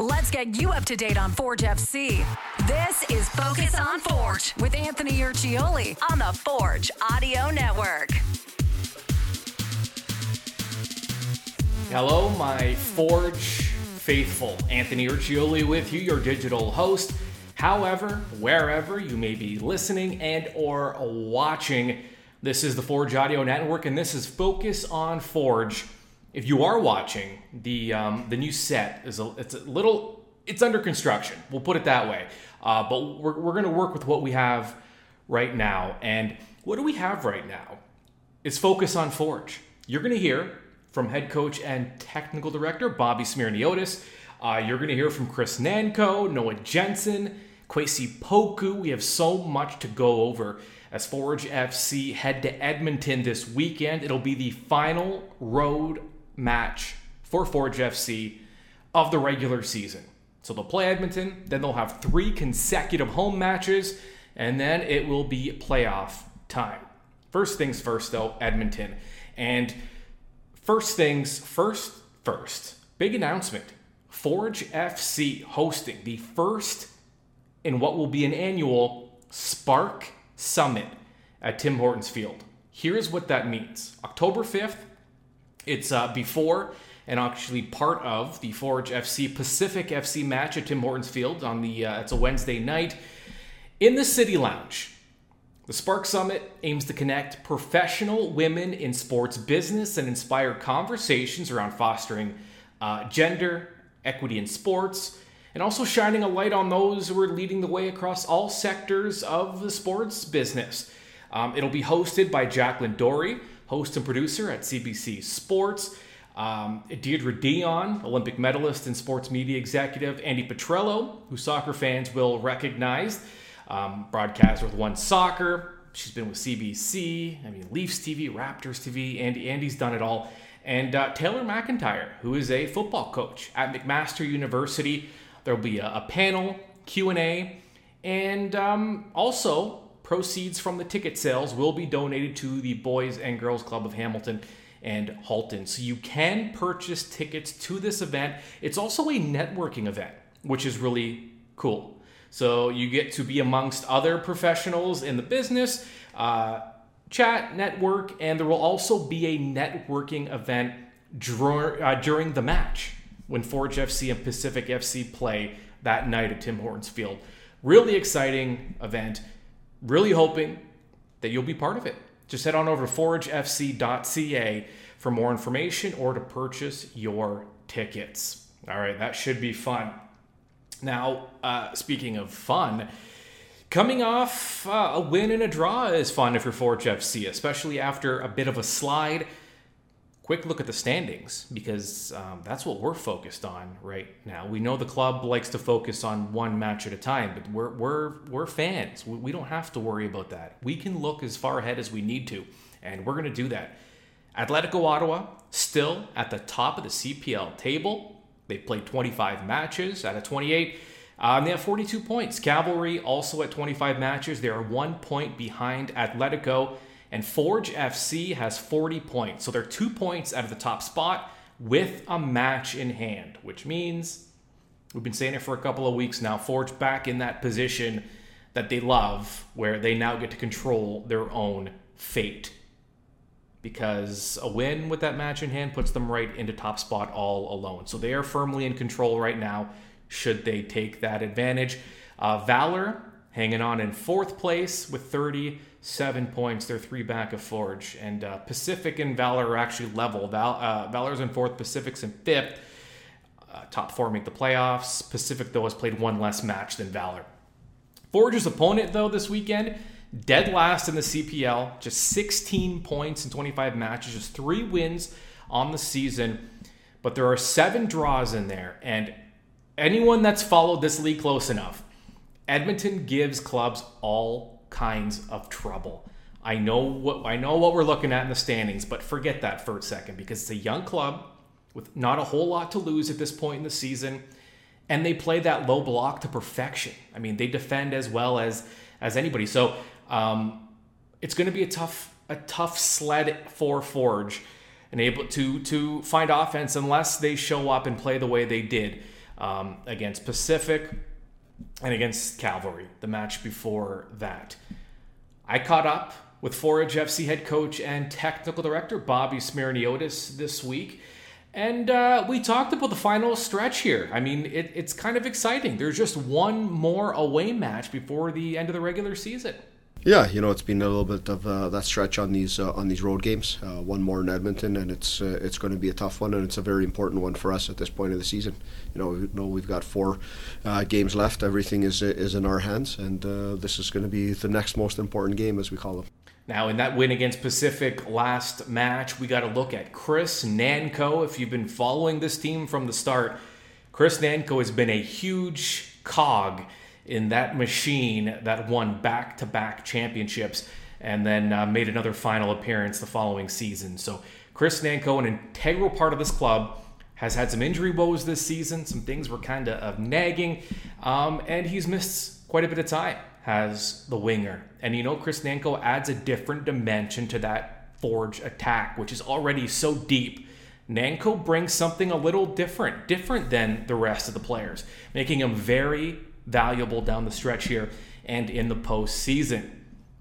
Let's get you up to date on Forge FC. This is Focus on Forge with Anthony Urciuoli on the Forge Audio Network. Hello, my Forge faithful. Anthony Urciuoli with you, your digital host. However, wherever you may be listening and or watching, this is the Forge Audio Network, and this is Focus on Forge. If you are watching, the um, the new set is a it's a little it's under construction. We'll put it that way. Uh, but we're we're going to work with what we have right now, and what do we have right now? It's Focus on Forge. You're going to hear from head coach and technical director Bobby Smyrniotis. Uh, you're going to hear from Chris Nanco, Noah Jensen, Kwasi Poku. We have so much to go over as Forge FC head to Edmonton this weekend. It'll be the final road match for Forge FC of the regular season. So they'll play Edmonton, then they'll have three consecutive home matches, and then it will be playoff time. First things first, though, Edmonton. And first things first, first, big announcement Forge FC hosting the first in what will be an annual Spark Summit at Tim Hortons Field. Here's what that means October 5th, it's uh, before and actually part of the Forge FC Pacific FC match at Tim Hortons Field on the uh, it's a Wednesday night in the City Lounge. The Spark Summit aims to connect professional women in sports business and inspire conversations around fostering uh, gender equity in sports and also shining a light on those who are leading the way across all sectors of the sports business. Um, it'll be hosted by Jacqueline Doorey, host and producer at CBC Sports. Um, Deidra Dionne, Olympic medalist and sports media executive. Andi Petrillo, who soccer fans will recognize, um, broadcaster with One Soccer. She's been with CBC, I mean, Leafs TV, Raptors TV. Andi, Andi's done it all. And uh, Taylor McIntyre, who is a football coach at McMaster University. There'll be a, a panel, Q&A, and um, also proceeds from the ticket sales will be donated to the Boys and Girls Club of Hamilton and Halton. So you can purchase tickets to this event. It's also a networking event, which is really cool. So you get to be amongst other professionals in the business, uh, chat, network, and there will also be a networking event dur- uh, during the match when Forge FC and Pacific FC play that night at Tim Hortons Field. Really exciting event. Really hoping that you'll be part of it. Just head on over to forgefc.ca for more information or to purchase your tickets. All right, that should be fun. Now, uh, speaking of fun, coming off uh, a win and a draw is fun if you're Forge FC, especially after a bit of a slide quick look at the standings because um, that's what we're focused on right now. We know the club likes to focus on one match at a time, but we're we're we're fans. We, we don't have to worry about that. We can look as far ahead as we need to, and we're going to do that. Atletico Ottawa still at the top of the CPL table. They played 25 matches out of 28. Um, they have 42 points. Cavalry also at 25 matches. They are one point behind Atletico. And Forge FC has 40 points. So they're two points out of the top spot with a match in hand, which means we've been saying it for a couple of weeks now. Forge back in that position that they love, where they now get to control their own fate. Because a win with that match in hand puts them right into top spot all alone. So they are firmly in control right now, should they take that advantage. Uh, Valor hanging on in fourth place with 37 points. They're three back of Forge. And uh, Pacific and Valor are actually level. Val, uh, Valor's in fourth, Pacific's in fifth. Uh, top four make the playoffs. Pacific, though, has played one less match than Valor. Forge's opponent, though, this weekend, dead last in the CPL, just 16 points in 25 matches, just three wins on the season. But there are seven draws in there. And anyone that's followed this league close enough, Edmonton gives clubs all kinds of trouble. I know what I know what we're looking at in the standings, but forget that for a second because it's a young club with not a whole lot to lose at this point in the season, and they play that low block to perfection. I mean, they defend as well as as anybody. So um, it's going to be a tough a tough sled for Forge and able to to find offense unless they show up and play the way they did um, against Pacific and against Cavalry, the match before that. I caught up with Forge FC head coach and technical director Bobby Smyrniotis this week. And uh, we talked about the final stretch here. I mean, it, it's kind of exciting. There's just one more away match before the end of the regular season. Yeah, you know it's been a little bit of uh, that stretch on these uh, on these road games. Uh, one more in Edmonton, and it's uh, it's going to be a tough one, and it's a very important one for us at this point of the season. You know, we know we've got four uh, games left. Everything is is in our hands, and uh, this is going to be the next most important game, as we call them. Now, in that win against Pacific last match, we got to look at Chris Nanco. If you've been following this team from the start, Chris Nanco has been a huge cog in that machine that won back to back championships and then uh, made another final appearance the following season. So, Chris Nanco, an integral part of this club, has had some injury woes this season. Some things were kind of nagging, um, and he's missed quite a bit of time as the winger. And you know, Chris Nanco adds a different dimension to that Forge attack, which is already so deep. Nanco brings something a little different, different than the rest of the players, making him very valuable down the stretch here and in the postseason.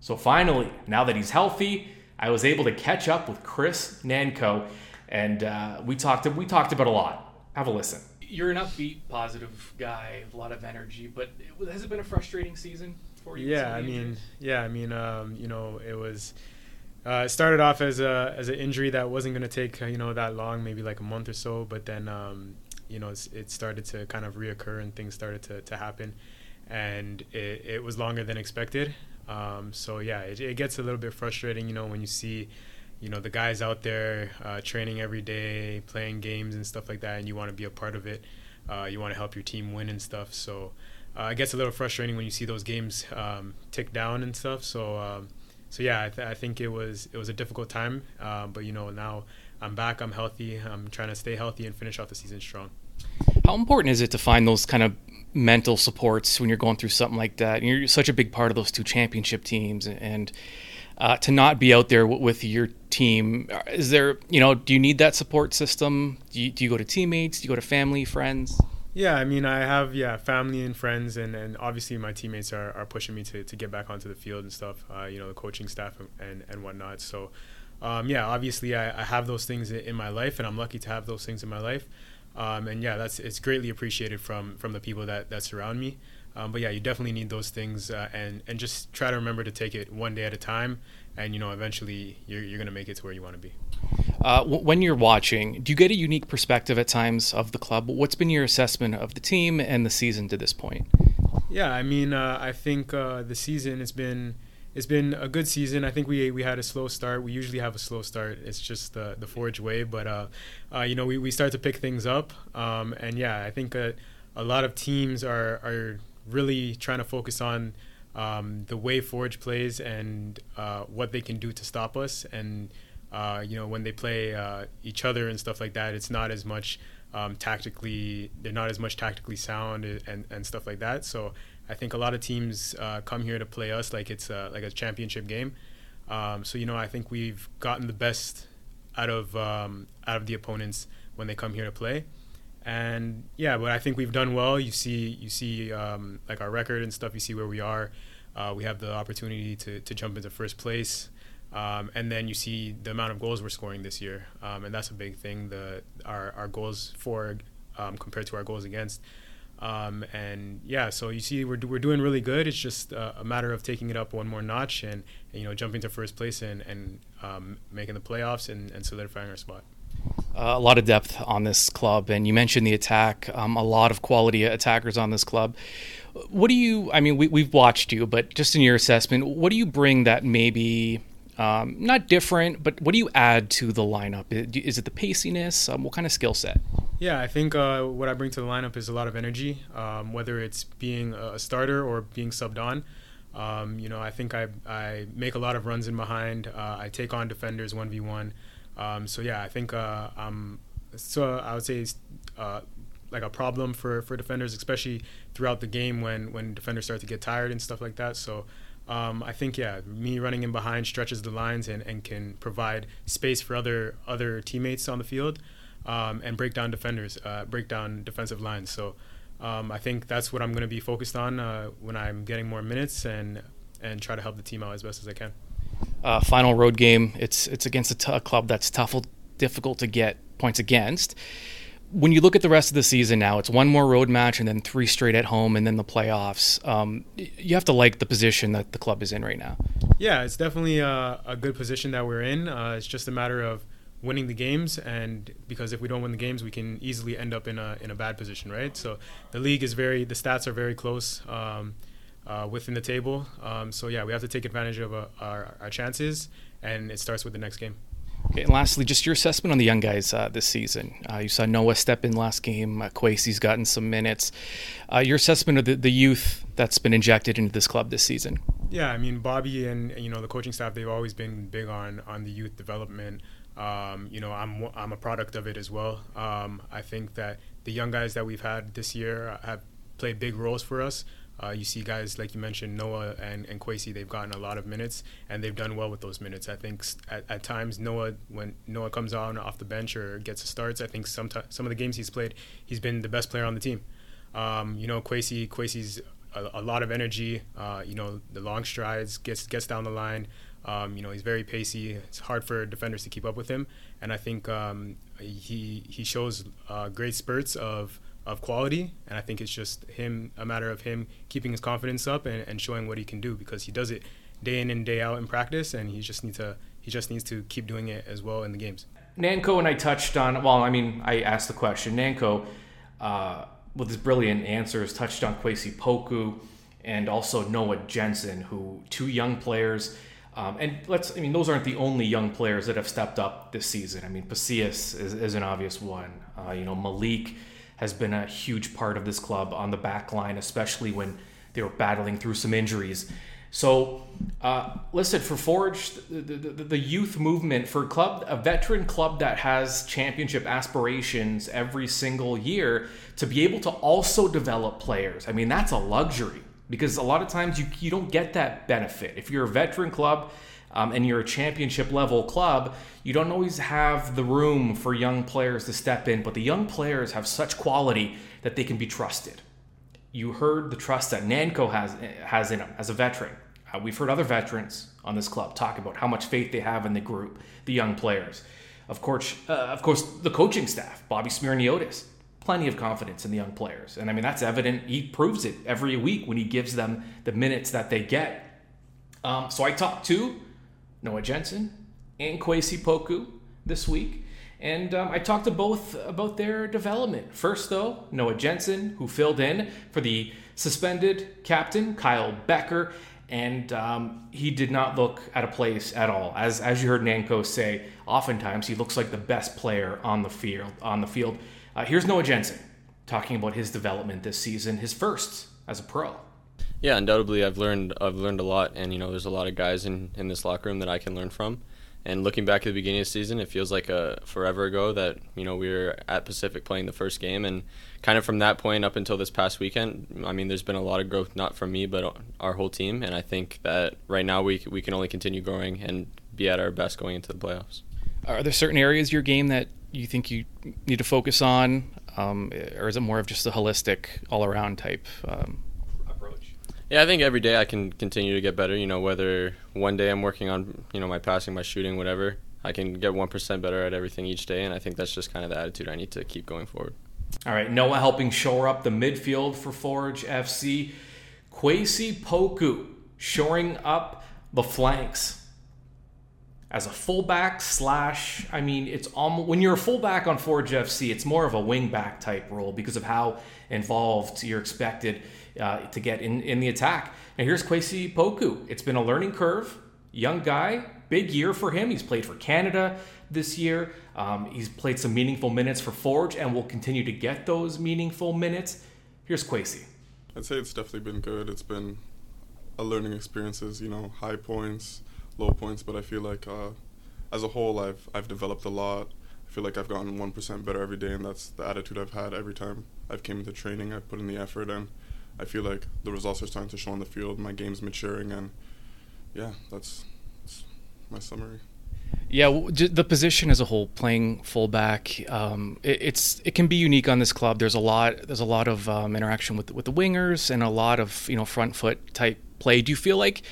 So finally, now that he's healthy, I was able to catch up with Chris Nanco, and uh, we talked. We talked about a lot. Have a listen. You're an upbeat, positive guy, a lot of energy. But has it been a frustrating season for you? Yeah, I mean, yeah, I mean, um, you know, it was. Uh, it started off as a as an injury that wasn't going to take uh, you know that long, maybe like a month or so. But then um, you know, it started to kind of reoccur and things started to, to happen. And it, it was longer than expected. Um, so, yeah, it, it, gets a little bit frustrating, you know, when you see, you know, the guys out there uh, training every day, playing games and stuff like that, and you want to be a part of it. Uh, you want to help your team win and stuff. So, uh, it gets a little frustrating when you see those games um, tick down and stuff. So, um, so yeah, I, th- I, think it was it was a difficult time, uh, but you know now I'm back. I'm healthy. I'm trying to stay healthy and finish off the season strong. How important is it to find those kind of mental supports when you're going through something like that? You're such a big part of those two championship teams, and uh, to not be out there w- with your team, is there, you know, do you need that support system? Do you, do you go to teammates? Do you go to family, friends? Yeah, I mean, I have yeah family and friends, and, and obviously my teammates are, are pushing me to, to get back onto the field and stuff. Uh, you know, the coaching staff and, and, and whatnot. So um, yeah, obviously I, I, have those things in my life, and I'm lucky to have those things in my life. Um, and yeah, that's it's greatly appreciated from from the people that that surround me. Um, but yeah, you definitely need those things, uh, and and just try to remember to take it one day at a time, and you know eventually you're you're gonna make it to where you want to be. Uh, when you're watching, do you get a unique perspective at times of the club? What's been your assessment of the team and the season to this point? Yeah, I mean, uh, I think uh, the season has been it's been a good season. I think we we had a slow start. We usually have a slow start. It's just the the Forge way, but uh, uh, you know we, we start to pick things up. Um, and yeah, I think a, a lot of teams are are really trying to focus on um, the way Forge plays and uh, what they can do to stop us. And uh, you know when they play uh, each other and stuff like that, it's not as much um, tactically. They're not as much tactically sound and and stuff like that. So I think a lot of teams uh, come here to play us like it's a, like a championship game. Um, so you know, I think we've gotten the best out of um, out of the opponents when they come here to play. And yeah, but I think we've done well. You see, you see, um, like our record and stuff. You see where we are. Uh, we have the opportunity to, to jump into first place, um, and then you see the amount of goals we're scoring this year, um, and that's a big thing. The our our goals for um, compared to our goals against. Um, and yeah, so you see, we're, we're doing really good. It's just uh, a matter of taking it up one more notch and, and you know jumping to first place and, and um, making the playoffs and, and solidifying our spot. Uh, a lot of depth on this club, and you mentioned the attack. Um, a lot of quality attackers on this club. What do you? I mean, we, we've watched you, but just in your assessment, what do you bring that maybe um, not different, but what do you add to the lineup? Is it the paciness? Um, what kind of skill set? Yeah, I think uh, what I bring to the lineup is a lot of energy, um, whether it's being a starter or being subbed on. Um, you know, I think I, I make a lot of runs in behind. Uh, I take on defenders 1v1. Um, so, yeah, I think uh, I'm, so I would say uh, like a problem for, for defenders, especially throughout the game when, when defenders start to get tired and stuff like that. So, um, I think yeah, me running in behind stretches the lines and, and can provide space for other other teammates on the field. Um, and break down defenders, uh, break down defensive lines. So um, I think that's what I'm going to be focused on uh, when I'm getting more minutes and and try to help the team out as best as I can. Uh, final road game. It's it's against a, t- a club that's tough, difficult to get points against when you look at the rest of the season now, it's one more road match and then three straight at home and then the playoffs. Um, you have to like the position that the club is in right now. Yeah, it's definitely a, a good position that we're in. Uh, it's just a matter of winning the games, and because if we don't win the games, we can easily end up in a in a bad position, right? So the league is very, the stats are very close um, uh, within the table. Um, so yeah, we have to take advantage of uh, our, our chances, and it starts with the next game. Okay, and lastly, just your assessment on the young guys uh, this season. Uh, you saw Noah step in last game. Uh, Kwasi's gotten some minutes. Uh, your assessment of the, the youth that's been injected into this club this season. Yeah, I mean Bobby and you know the coaching staff. They've always been big on on the youth development. Um, you know, I'm I'm a product of it as well. Um, I think that the young guys that we've had this year have played big roles for us. Uh, you see guys like you mentioned, Noah and, and Kwasi, they've gotten a lot of minutes and they've done well with those minutes. I think at, at times Noah, when Noah comes on off the bench or gets starts, I think some t- some of the games he's played, he's been the best player on the team. Um, you know, Kwasi, Kwasi's a, a lot of energy. Uh, you know, the long strides, gets gets down the line. Um, you know, he's very pacey. It's hard for defenders to keep up with him, and I think um, he he shows uh, great spurts of of quality. And I think it's just him, a matter of him keeping his confidence up and, and showing what he can do because he does it day in and day out in practice, and he just needs to he just needs to keep doing it as well in the games. Nanco and I touched on. Well, I mean, I asked the question. Nanco, uh, with his brilliant answers, touched on Kwasi Poku and also Noah Jensen, who two young players. Um, and let's, I mean, those aren't the only young players that have stepped up this season. I mean, Pacius is, is an obvious one. Uh, you know, Malik has been a huge part of this club on the back line, especially when they were battling through some injuries. So, uh, listen, for Forge, the, the, the, youth movement, for a club, a veteran club that has championship aspirations every single year, to be able to also develop players, I mean, that's a luxury because a lot of times you, you don't get that benefit. If you're a veteran club, um, and you're a championship level club, you don't always have the room for young players to step in, but the young players have such quality that they can be trusted. You heard the trust that Nanco has has in him as a veteran. Uh, we've heard other veterans on this club talk about how much faith they have in the group, the young players. Of course, uh, of course, the coaching staff, Bobby Smyrniotis, plenty of confidence in the young players, and I mean that's evident. He proves it every week when he gives them the minutes that they get. Um, so I talked to Noah Jensen and Kwasi Poku this week. And um, I talked to both about their development. First, though, Noah Jensen, who filled in for the suspended captain, Kyle Bekker, and um, he did not look at a place at all. As, as you heard Nanco say, oftentimes he looks like the best player on the field. On the field. Uh, here's Noah Jensen talking about his development this season, his first as a pro. Yeah, undoubtedly, I've learned I've learned a lot, and you know, there's a lot of guys in in this locker room that I can learn from. And looking back at the beginning of the season, it feels like a forever ago that you know we were at Pacific playing the first game, and kind of from that point up until this past weekend, I mean, there's been a lot of growth, not from me, but our whole team. And I think that right now we we can only continue growing and be at our best going into the playoffs. Are there certain areas of your game that you think you need to focus on, um, or is it more of just a holistic, all-around type um, approach? yeah, I think every day I can continue to get better. You know, whether one day I'm working on you know my passing, my shooting, whatever, I can get one percent better at everything each day, and I think that's just kind of the attitude I need to keep going forward. All right, Noah helping shore up the midfield for Forge FC. Kwasi Poku shoring up the flanks as a fullback slash. I mean, it's almost when you're a fullback on Forge FC, it's more of a wingback type role because of how involved you're expected uh, to get in, in the attack. Now here's Kwasi Poku. It's been a learning curve. Young guy, big year for him. He's played for Canada this year. Um, he's played some meaningful minutes for Forge and will continue to get those meaningful minutes. Here's Kwasi. I'd say it's definitely been good. It's been a learning experiences, you know, high points, low points, but I feel like uh, as a whole, I've I've developed a lot. I feel like I've gotten one percent better every day, and that's the attitude I've had every time I've came into training. I've put in the effort, and I feel like the results are starting to show on the field. My game's maturing, and yeah, that's, that's my summary. Yeah, the position as a whole, playing fullback, um, it, it's it can be unique on this club. There's a lot there's a lot of um, interaction with with the wingers and a lot of you know front foot type play. Do you feel like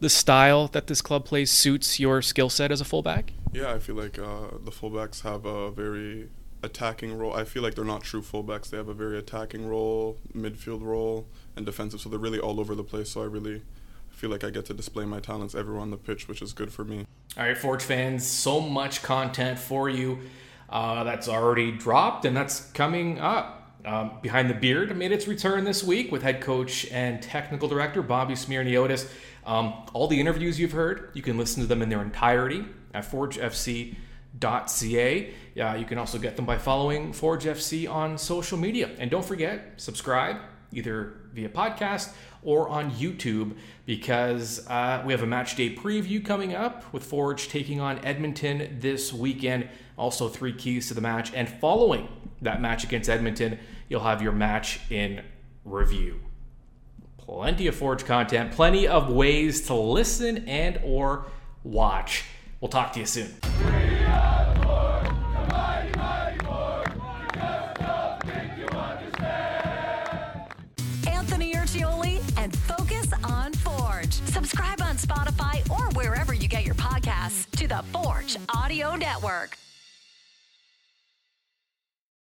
the style that this club plays suits your skill set as a fullback? Yeah, I feel like uh, the fullbacks have a very attacking role. I feel like they're not true fullbacks. They have a very attacking role, midfield role, and defensive. So they're really all over the place. So I really feel like I get to display my talents everywhere on the pitch, which is good for me. All right, Forge fans, so much content for you uh, that's already dropped and that's coming up. Um, Behind the Beard made its return this week with head coach and technical director Bobby Smyrniotis. Um, all the interviews you've heard, you can listen to them in their entirety at forgefc.ca. Uh, you can also get them by following Forge FC on social media. And don't forget, subscribe either via podcast or on YouTube because uh, we have a match day preview coming up with Forge taking on Edmonton this weekend. Also, three keys to the match. And following that match against Edmonton, you'll have your match in review. Plenty of Forge content, plenty of ways to listen and or watch. We'll talk to you soon. Anthony Urciuoli and Focus on Forge. Subscribe on Spotify, or wherever you get your podcasts to the Forge Audio Network.